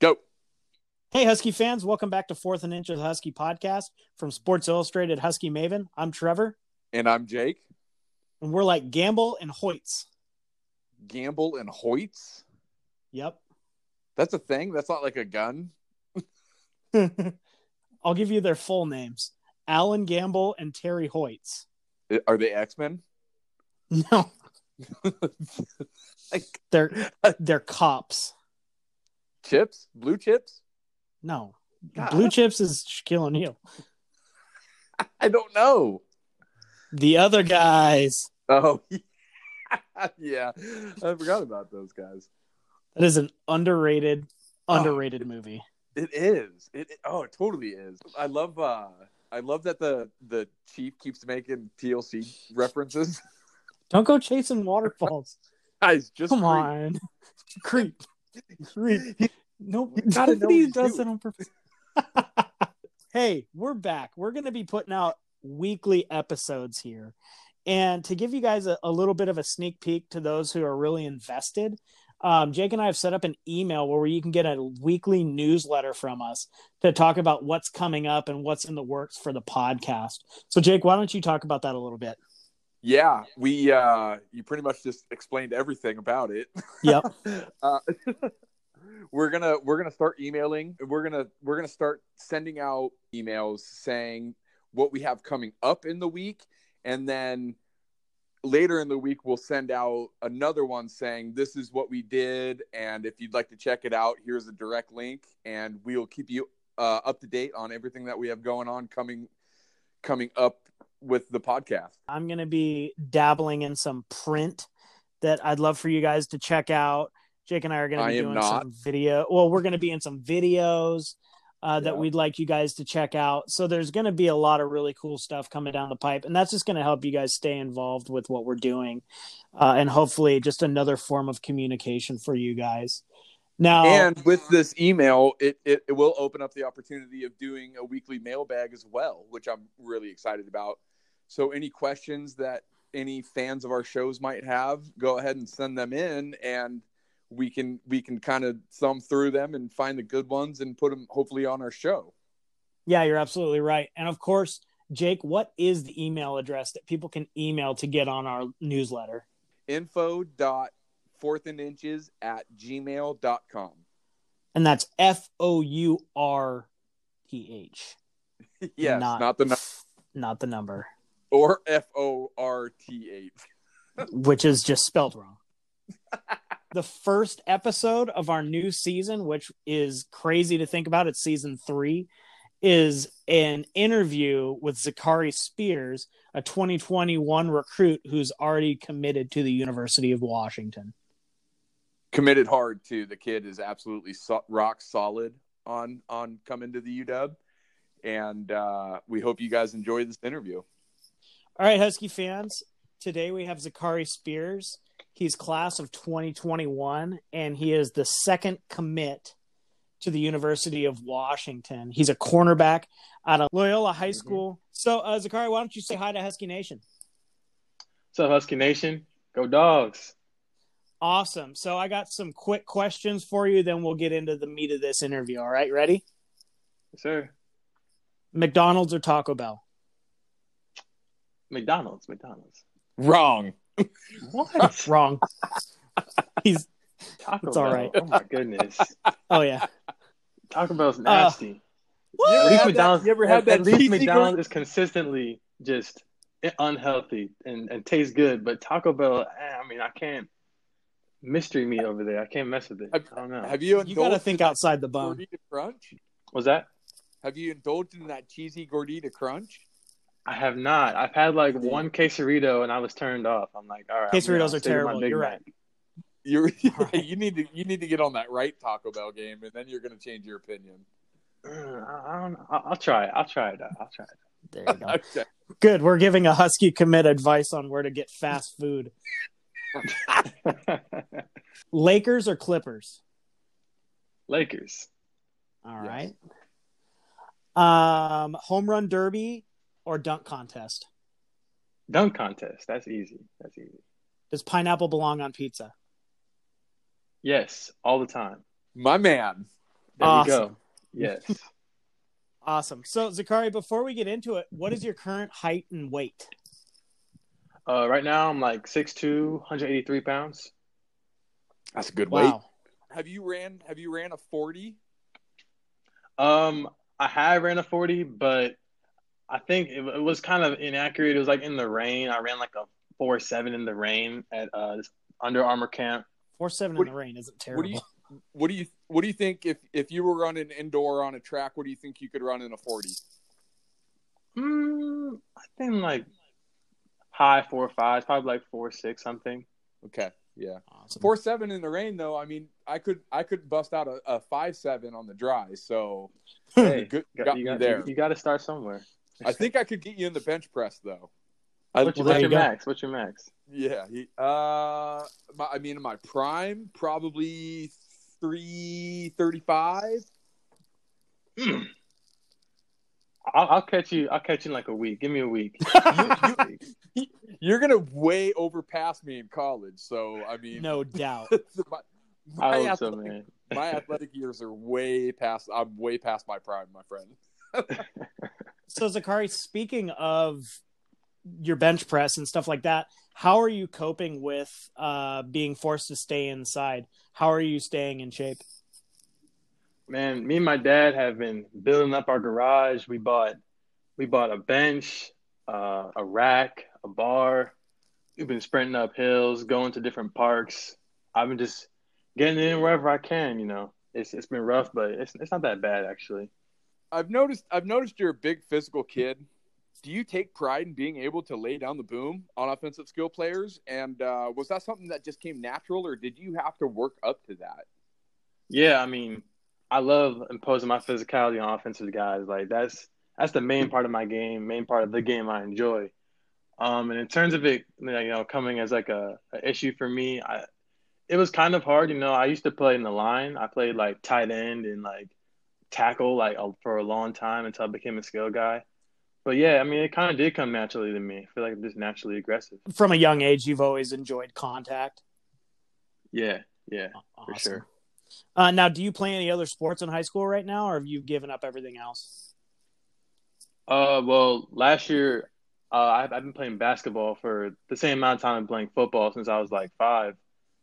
Go. Hey, Husky fans, welcome back to Fourth and Inch of the Husky podcast from Sports Illustrated Husky Maven. I'm Trevor, And I'm Jake. and we're like Gamble and Hoitz. Gamble and Hoitz. Yep. That's a thing. That's not like a gun. I'll give you their full names Allen Gamble and Terry Hoitz. I- Are they X Men? No, like they're they're cops. chips? Blue chips? No, God, Blue Chips is Shaquille O'Neal. I don't know. The other guys. Oh, yeah. I forgot about those guys. That is an underrated, Oh. underrated movie. It is. It, it- oh, it totally is. I love. uh I love that the the chief keeps making TLC references. Don't go chasing waterfalls. Guys, just Come read. on, creep, creep. No, you gotta nobody does doing. it on purpose. hey, we're back. We're going to be putting out weekly episodes here, and to give you guys a, a little bit of a sneak peek to those who are really invested. Um, Jake and I have set up an email where you can get a weekly newsletter from us to talk about what's coming up and what's in the works for the podcast. So, Jake, why don't you talk about that a little bit? Yeah, we uh you pretty much just explained everything about it. Yep. uh, we're gonna we're gonna start emailing. We're gonna we're gonna start sending out emails saying what we have coming up in the week, and then later in the week we'll send out another one saying this is what we did, and if you'd like to check it out, here's a direct link, and we'll keep you uh, up to date on everything that we have going on coming coming up with the podcast. I'm going to be dabbling in some print that I'd love for you guys to check out. Jake and I are going to be doing not. some video. Well, we're going to be in some videos uh, that Yeah. we'd like you guys to check out. So there's going to be a lot of really cool stuff coming down the pipe, and that's just going to help you guys stay involved with what we're doing, uh, and hopefully just another form of communication for you guys. Now, And with this email, it, it, it will open up the opportunity of doing a weekly mailbag as well, which I'm really excited about. So, any questions that any fans of our shows might have, go ahead and send them in, and we can we can kind of thumb through them and find the good ones and put them hopefully on our show. yeah, you're absolutely right. And of course, Jake, what is the email address that people can email to get on our newsletter? Info dot fourth and inches at gmail.com. and that's F O U R T H. yes, not, not, the nu- not the number, or F O R T H. which is just spelled wrong. the first episode of our new season, which is crazy to think about, it's season three, is an interview with Zachary Spears, a 2021 recruit who's already committed to the University of Washington. committed hard too. The kid is absolutely so- rock solid on on coming to the UW, and uh, we hope you guys enjoy this interview. All right, Husky fans. Today we have Zachary Spears. He's class of 2021, and he is the second commit to the University of Washington. He's a cornerback out of Loyola High School. So, uh, Zachary, why don't you say hi to Husky Nation? What's up, Husky Nation? Go dogs. Awesome. So, I got some quick questions for you, then we'll get into the meat of this interview. All right, ready? Yes, sir. McDonald's or Taco Bell? McDonald's. McDonald's. Wrong. What? Wrong. He's, Taco It's Bell. all right. Oh my goodness. oh, yeah. Taco Bell's nasty. You at ever least had that- McDonald's. you ever at- had that At least McDonald's gor- is consistently just unhealthy and, and tastes good, but Taco Bell. eh, I mean, I can't mystery meat over there. I can't mess with it. Have- I don't know. Have you You got to think outside the bone. Gordita Crunch? Was that? Have you indulged in that cheesy Gordita Crunch? I have not. I've had like one quesarito and I was turned off. I'm like, all right. I'm Quesaritos are stick with my terrible. You're Mac. right. You're, Right. you need to you need to get on that right Taco Bell game, and then you're going to change your opinion. Mm, I, I don't, I'll I'll try it. I'll try it. I'll try it. There you go. Okay. Good. We're giving a Husky commit advice on where to get fast food. Lakers or Clippers? Lakers. All Yes. right. Um, home run derby or dunk contest? Dunk contest. That's easy. That's easy. Does pineapple belong on pizza? Yes, all the time. My man. There Awesome. we go. Yes. Awesome. So, Zakari, before we get into it, what is your current height and weight? uh, right now, I'm like 6'2", 183 pounds. That's a good weight. Have you ran have you ran a 40? Um, I have ran a 40, but I think it, it was kind of inaccurate. It was like in the rain. I ran like a four seven in the rain at uh, this Under Armour camp. Four seven What- in the rain isn't What terrible. do you what do you what do you think if if you were running indoor on a track, what do you think you could run in a 40? Mm, I think like high four five, probably like four six something. Okay. Yeah. Awesome. Four seven in the rain though, I mean I could I could bust out a, a five seven on the dry, so Hey, good, you got got, you me got, there. You, you got to start somewhere. I think I could get you in the bench press though. I, What's, your- Well, what's your you go. max? What's your max? yeah. he- Uh, my, I mean, in my prime, probably three thirty-five. Mm. I'll, I'll catch you. I'll catch you in like a week. Give me a week. You're gonna way overpass me in college, so I mean, No doubt. my, I my hope so, man. my athletic years are way past. I'm way past my prime, my friend. So, Zakari, speaking of your bench press and stuff like that, how are you coping with uh, being forced to stay inside? How are you staying in shape? Man, me and my dad have been building up our garage. We bought we bought a bench, uh, a rack, a bar. We've been sprinting up hills, going to different parks. I've been just getting in wherever I can. You know, it's it's been rough, but it's it's not that bad actually. I've noticed. I've noticed you're a big physical kid. Do you take pride in being able to lay down the boom on offensive skill players? And uh, was that something that just came natural, or did you have to work up to that? Yeah, I mean, I love imposing my physicality on offensive guys. Like that's that's the main part of my game, main part of the game I enjoy. Um, and in terms of it, you know, coming as like a, a issue for me, I it was kind of hard. You know, I used to play in the line. I played like tight end and like tackle like a- for a long time until I became a skill guy. But yeah, I mean, it kind of did come naturally to me. I feel like I'm just naturally aggressive. From a young age, you've always enjoyed contact. Yeah, yeah. Awesome. sure. Uh, now, do you play any other sports in high school right now, or have you given up everything else? Uh, well, last year, uh, I've, I've been playing basketball for the same amount of time I'm playing football since I was like five.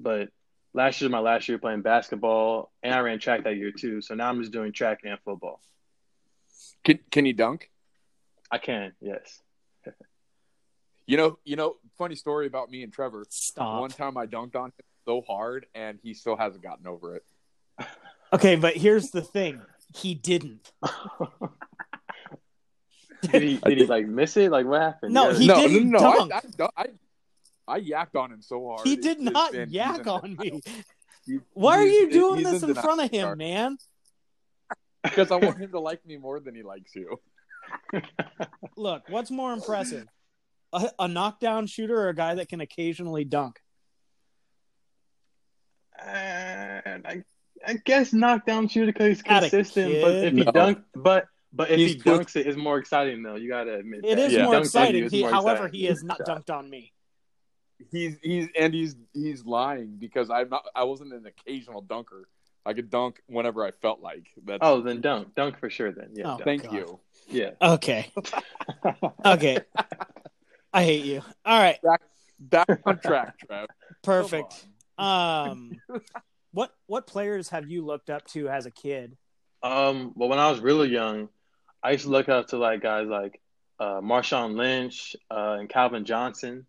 But last year, was my last year playing basketball, and I ran track that year too. So now I'm just doing track and football. Can Can you dunk? I can, yes. You know. You know. Funny story about me and Trevor. Stop. One time I dunked on him so hard, and he still hasn't gotten over it. Okay, but here's the thing: he didn't. did he did he like miss it? Like what happened? No, Yeah. he no, didn't no, no, dunk. I, I, I, I yacked on him so hard. He did just not been- he's yak on me. He- Why are you doing this in denial. front of him, man? Because I want him to like me more than he likes you. Look, what's more impressive? A, a knockdown shooter or a guy that can occasionally dunk? And I, I guess knockdown shooter because he's Not consistent. But if he kid. dunk, but but if He's he dunks it, it's more exciting though. You gotta admit It that. is If he more dunks on you, exciting. He, more however, exciting. he has not dunked on me. He's he's and he's he's lying because I'm not. I wasn't an occasional dunker. I could dunk whenever I felt like. That's, Oh, then dunk, dunk for sure. Then yeah, Oh. thank God. you. yeah. Okay, okay. I hate you. All right, Back back on track, Trev. perfect. Um, what what players have you looked up to as a kid? Um, well, when I was really young, I used to look up to like guys like uh, Marshawn Lynch uh, and Calvin Johnson.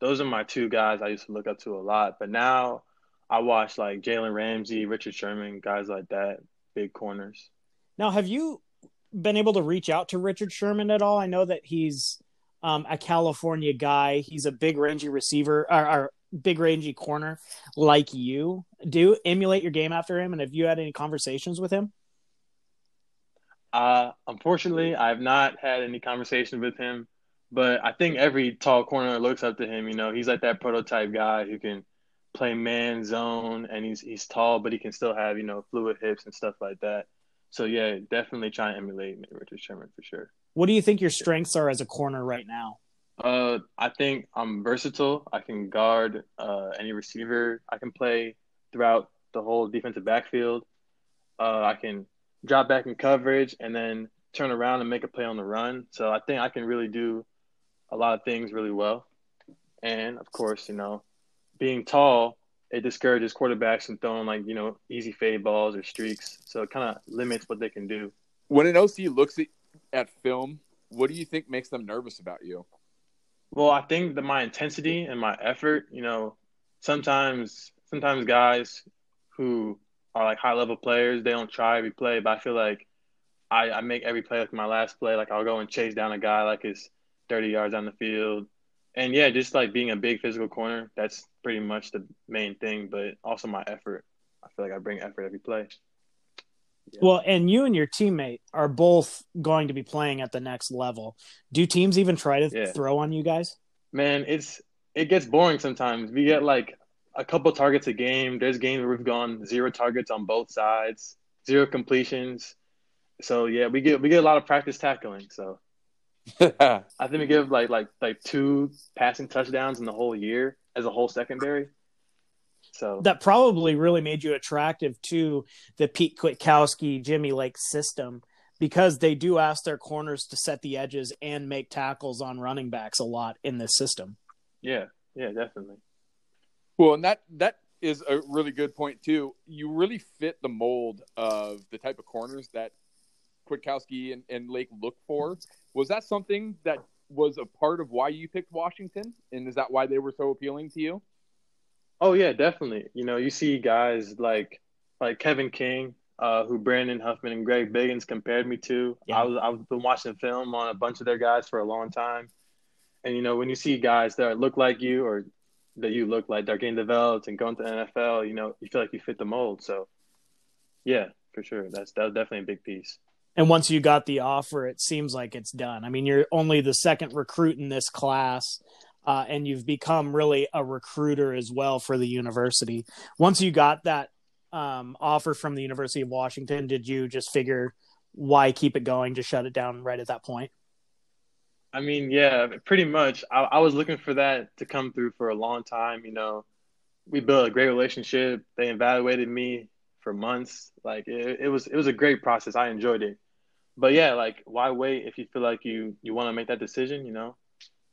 Those are my two guys I used to look up to a lot. But now I watch like Jalen Ramsey, Richard Sherman, guys like that, big corners. Now, have you been able to reach out to Richard Sherman at all? I know that he's um, a California guy. He's a big rangy receiver or, or big rangy corner like you. Do emulate your game after him? And have you had any conversations with him? Uh, unfortunately, I have not had any conversation with him, but I think every tall corner looks up to him. You know, he's like that prototype guy who can play man zone, and he's he's tall, but he can still have you know fluid hips and stuff like that. So yeah, definitely try and emulate Richard Sherman for sure. What do you think your strengths are as a corner right now? Uh, I think I'm versatile. I can guard uh, any receiver. I can play throughout the whole defensive backfield. Uh, I can drop back in coverage and then turn around and make a play on the run. So I think I can really do a lot of things really well. And of course, you know, being tall, it discourages quarterbacks from throwing like, you know, easy fade balls or streaks. So it kind of limits what they can do. When an OC looks at, at film, what do you think makes them nervous about you? Well, I think that my intensity and my effort, you know, sometimes sometimes guys who are like high level players, they don't try every play, but I feel like I, I make every play like my last play. Like I'll go and chase down a guy like it's 30 yards on the field. And yeah, just like being a big physical corner, that's pretty much the main thing, but also my effort. I feel like I bring effort every play. Yeah. Well, and you and your teammate are both going to be playing at the next level. Do teams even try to yeah. throw on you guys? Man, it's it gets boring sometimes. We get like a couple targets a game. There's games where we've gone zero targets on both sides, zero completions. So yeah, we get we get a lot of practice tackling. So I think we give like like like two passing touchdowns in the whole year as a whole secondary. So that probably really made you attractive to the Pete Kwiatkowski, Jimmy Lake system because they do ask their corners to set the edges and make tackles on running backs a lot in this system. Yeah, yeah, definitely. Well, and that that is a really good point too. You really fit the mold of the type of corners that Kwiatkowski and, and Lake look for. Was that something that was a part of why you picked Washington, and is that why they were so appealing to you? Oh yeah, definitely. You know, you see guys like like Kevin King, uh, who Brandon Huffman and Greg Biggins compared me to. Yeah. I was I've been watching film on a bunch of their guys for a long time, and you know when you see guys that look like you or that you look like they're getting developed and going to the NFL, you know you feel like you fit the mold. So, yeah, for sure, that's that's definitely a big piece. And once you got the offer, it seems like it's done. I mean, you're only the second recruit in this class uh, and you've become really a recruiter as well for the university. Once you got that um, offer from the University of Washington, did you just figure why keep it going to shut it down right at that point? I mean, yeah, pretty much. I, I was looking for that to come through for a long time. You know, we built a great relationship. They evaluated me for months. Like it, it was, it was a great process. I enjoyed it. But yeah, like why wait if you feel like you you want to make that decision? You know,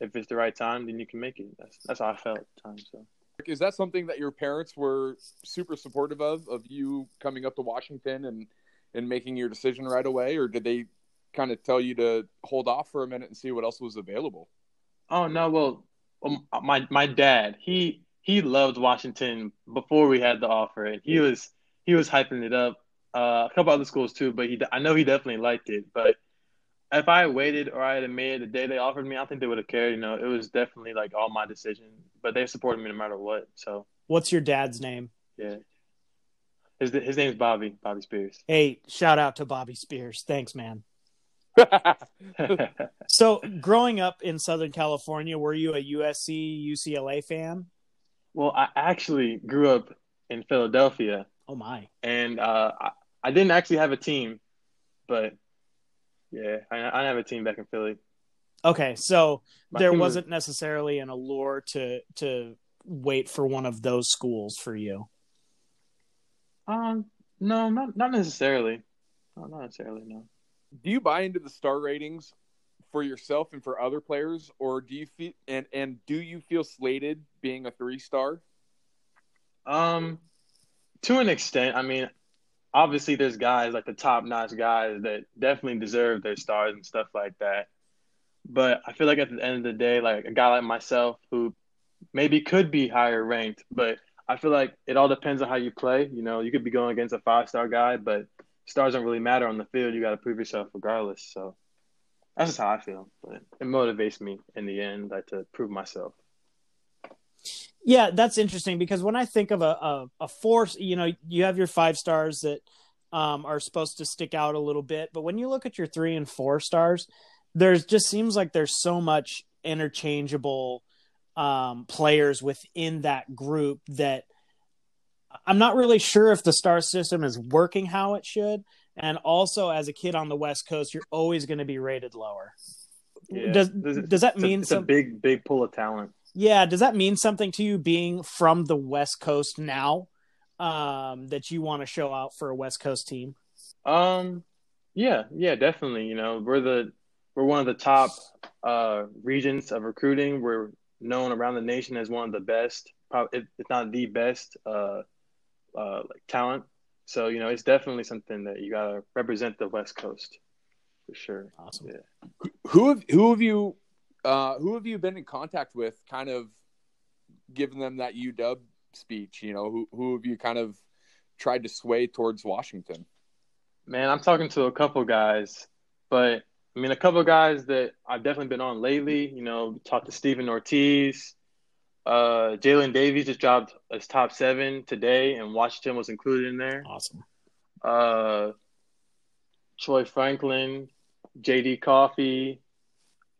if it's the right time, then you can make it. That's that's how I felt at the time. So. Is that something that your parents were super supportive of, of you coming up to Washington and and making your decision right away, or did they kind of tell you to hold off for a minute and see what else was available? Oh no, well, um, my my dad he he loved Washington before we had the offer, and he was he was hyping it up. Uh, a couple other schools too, but he I know he definitely liked it, but if I waited or I had made the day they offered me, I think they would have cared. You know, it was definitely like all my decision, but they supported me no matter what. So, what's your dad's name? Yeah, his his name's Bobby Bobby Spears. Hey, shout out to Bobby Spears. Thanks, man. so, growing up in Southern California, were you a USC UCLA fan? Well, I actually grew up in Philadelphia. Oh my! And uh, I, I didn't actually have a team, but yeah, I, I have a team back in Philly. Okay, so My there wasn't was... necessarily an allure to to wait for one of those schools for you. Um, no, not not necessarily. No, not necessarily. No. Do you buy into the star ratings for yourself and for other players, or do you feel and and do you feel slated being a three star? Um, to an extent. I mean, obviously there's guys like the top notch guys that definitely deserve their stars and stuff like that. But I feel like at the end of the day, like a guy like myself who maybe could be higher ranked, but I feel like it all depends on how you play. You know, you could be going against a five star guy, but stars don't really matter on the field. You got to prove yourself regardless. So that's just how I feel. But it motivates me in the end, like to prove myself. Yeah, that's interesting because when I think of a, a, a force, you know, you have your five stars that um, are supposed to stick out a little bit, but when you look at your three and four stars, there's just seems like there's so much interchangeable um, players within that group that I'm not really sure if the star system is working how it should. And also, as a kid on the West Coast, you're always going to be rated lower. Yeah. Does does that it's a- mean it's a big big pool of talent? Yeah, does that mean something to you being from the West Coast now? Um, that you want to show out for a West Coast team? Um, yeah, yeah, definitely. You know, we're the we're one of the top uh, regions of recruiting. We're known around the nation as one of the best, probably if if not the best, uh, uh, like talent. So you know, it's definitely something that you gotta represent the West Coast for sure. Awesome. Yeah. Who have who have you uh, who have you been in contact with? Kind of giving them that UW speech. You know, who who have you kind of tried to sway towards Washington? Man, I'm talking to a couple guys, but I mean, a couple guys that I've definitely been on lately. You know, talked to Stephen Ortiz. Uh, Jalen Davies just dropped as top seven today, and Washington was included in there. Awesome. Uh, Troy Franklin, J.D. Coffee,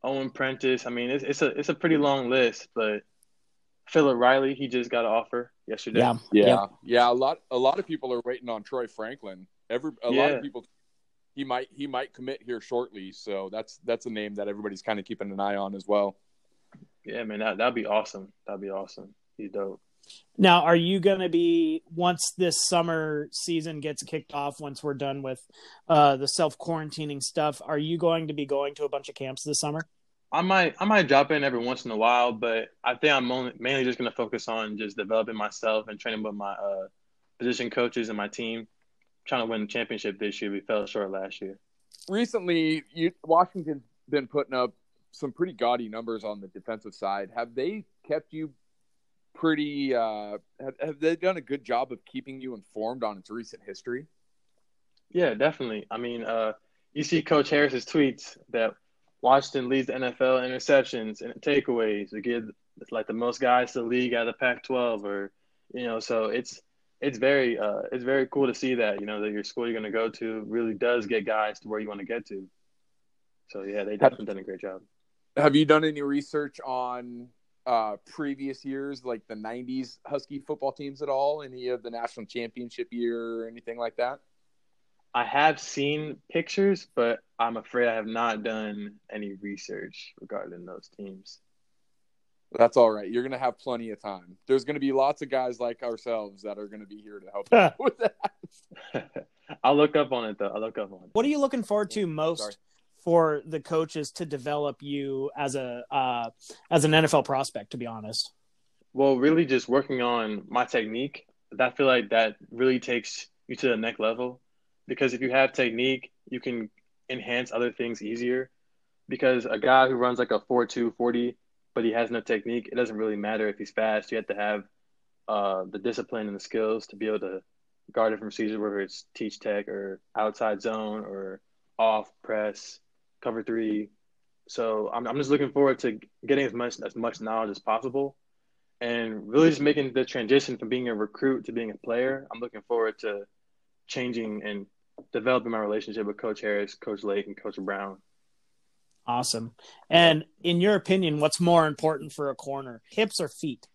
Owen Prentice. I mean, it's it's a it's a pretty long list, but Philip Riley, he just got an offer yesterday. Yeah. Yeah, Yep. yeah. A lot a lot of people are waiting on Troy Franklin. Every a lot of people he might he might commit here shortly. So that's that's a name that everybody's kind of keeping an eye on as well. Yeah, man, that that'd be awesome. That'd be awesome. He's dope. Now, are you going to be once this summer season gets kicked off? Once we're done with uh, the self quarantining stuff, are you going to be going to a bunch of camps this summer? I might I might drop in every once in a while, but I think I'm only, mainly just gonna focus on just developing myself and training with my uh, position coaches and my team. trying to win the championship this year. We fell short last year. Recently, you, Washington's been putting up some pretty gaudy numbers on the defensive side. Have they kept you pretty? Uh, have, have they done a good job of keeping you informed on its recent history? Yeah, definitely. I mean, uh, you see Coach Harris's tweets that Washington leads the NFL in interceptions and takeaways. Give it's like the most guys to the league out of the Pac-12, or you know, so it's it's very uh, it's very cool to see that you know that your school you're going to go to really does get guys to where you want to get to. So yeah, they definitely done a great job. Have you done any research on uh, previous years, like the '90s Husky football teams at all? Any of the national championship year or anything like that? I have seen pictures, but I'm afraid I have not done any research regarding those teams. That's all right. You're going to have plenty of time. There's going to be lots of guys like ourselves that are going to be here to help you out with that. I'll look up on it though. I'll look up on it. What are you looking forward to most Sorry. for the coaches to develop you as a uh, as an NFL prospect? To be honest, Well, really just working on my technique. I feel like that really takes you to the next level because if you have technique, you can enhance other things easier. Because a guy who runs like a 4.2 40, but he has no technique, it doesn't really matter if he's fast. You have to have uh, the discipline and the skills to be able to guard it from season, whether it's teach tech or outside zone or off press, cover three. So I'm, I'm just looking forward to getting as much as much knowledge as possible and really just making the transition from being a recruit to being a player. I'm looking forward to changing and developing my relationship with Coach Harris, Coach Lake, and Coach Brown. awesome. And in your opinion, what's more important for a corner, hips or feet?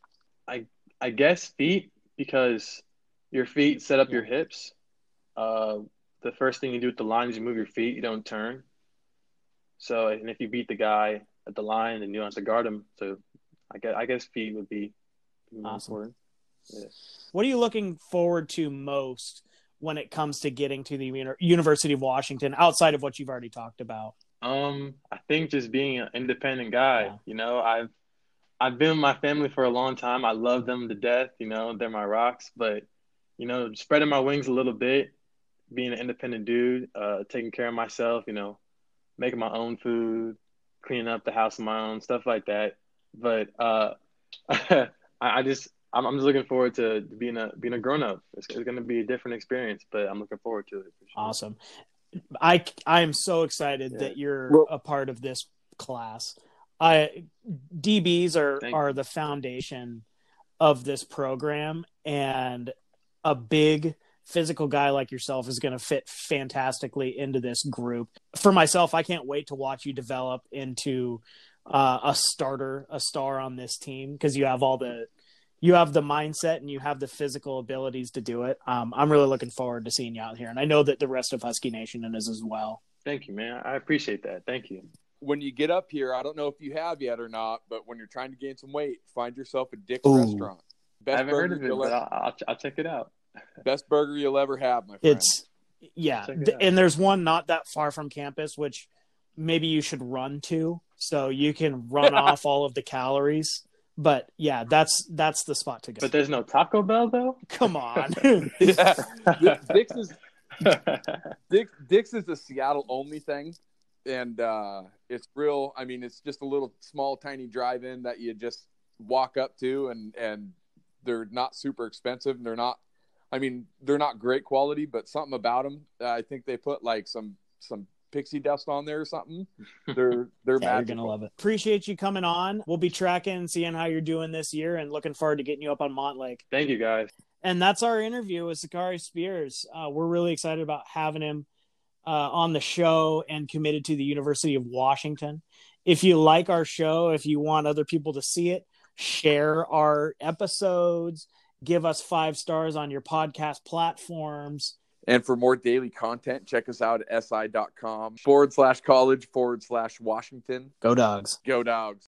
I I guess feet because your feet set up your hips. Uh, the first thing you do with the line is you move your feet, you don't turn. So, and if you beat the guy at the line, then you don't have to guard him. So, I guess I guess feet would be Awesome. important. What are you looking forward to most when it comes to getting to the University of Washington outside of what you've already talked about? Um, I think just being an independent guy. Yeah. You know, I've I've been with my family for a long time. I love them to death. You know, they're my rocks. But you know, spreading my wings a little bit, being an independent dude, uh, taking care of myself. You know, making my own food, cleaning up the house on my own, stuff like that. But uh, I, I just I'm, I'm just looking forward to being a being a grown up. It's, it's going to be a different experience, but I'm looking forward to it. For sure. Awesome. I I am so excited Yeah. that you're Well- a part of this class. I DBs are Thank are the foundation of this program and a big physical guy like yourself is going to fit fantastically into this group. For myself, I can't wait to watch you develop into uh, a starter, a star on this team because you have all the you have the mindset and you have the physical abilities to do it. Um, I'm really looking forward to seeing you out here, and I know that the rest of Husky Nation is as well. Thank you, man. I appreciate that. Thank you. when you get up here, I don't know if you have yet or not, but when you're trying to gain some weight, find yourself a Dick's Ooh. restaurant. I Best haven't heard burger of it, you'll but I'll, I'll, I'll check it out. best burger you'll ever have, my friend. It's yeah, it and there's one not that far from campus, which maybe you should run to, so you can run off all of the calories. But yeah, that's that's the spot to go. But there's no Taco Bell though. Come on, yeah. Dick's is Dick, Dick's is a Seattle only thing, and uh, it's real. I mean, it's just a little small, tiny drive-in that you just walk up to, and and they're not super expensive, and they're not. I mean, they're not great quality, but something about them. Uh, I think they put like some some pixie dust on there or something. They're they're yeah, you're magical. gonna love it. Appreciate you coming on. We'll be tracking, seeing how you're doing this year, and looking forward to getting you up on Montlake. Thank you guys. and that's our interview with Zakari Spears. Uh, we're really excited about having him uh, on the show and committed to the University of Washington. If you like our show, if you want other people to see it, share our episodes, give us five stars on your podcast platforms. And for more daily content, check us out at si.com forward slash college forward slash Washington. Go dogs. Go dogs.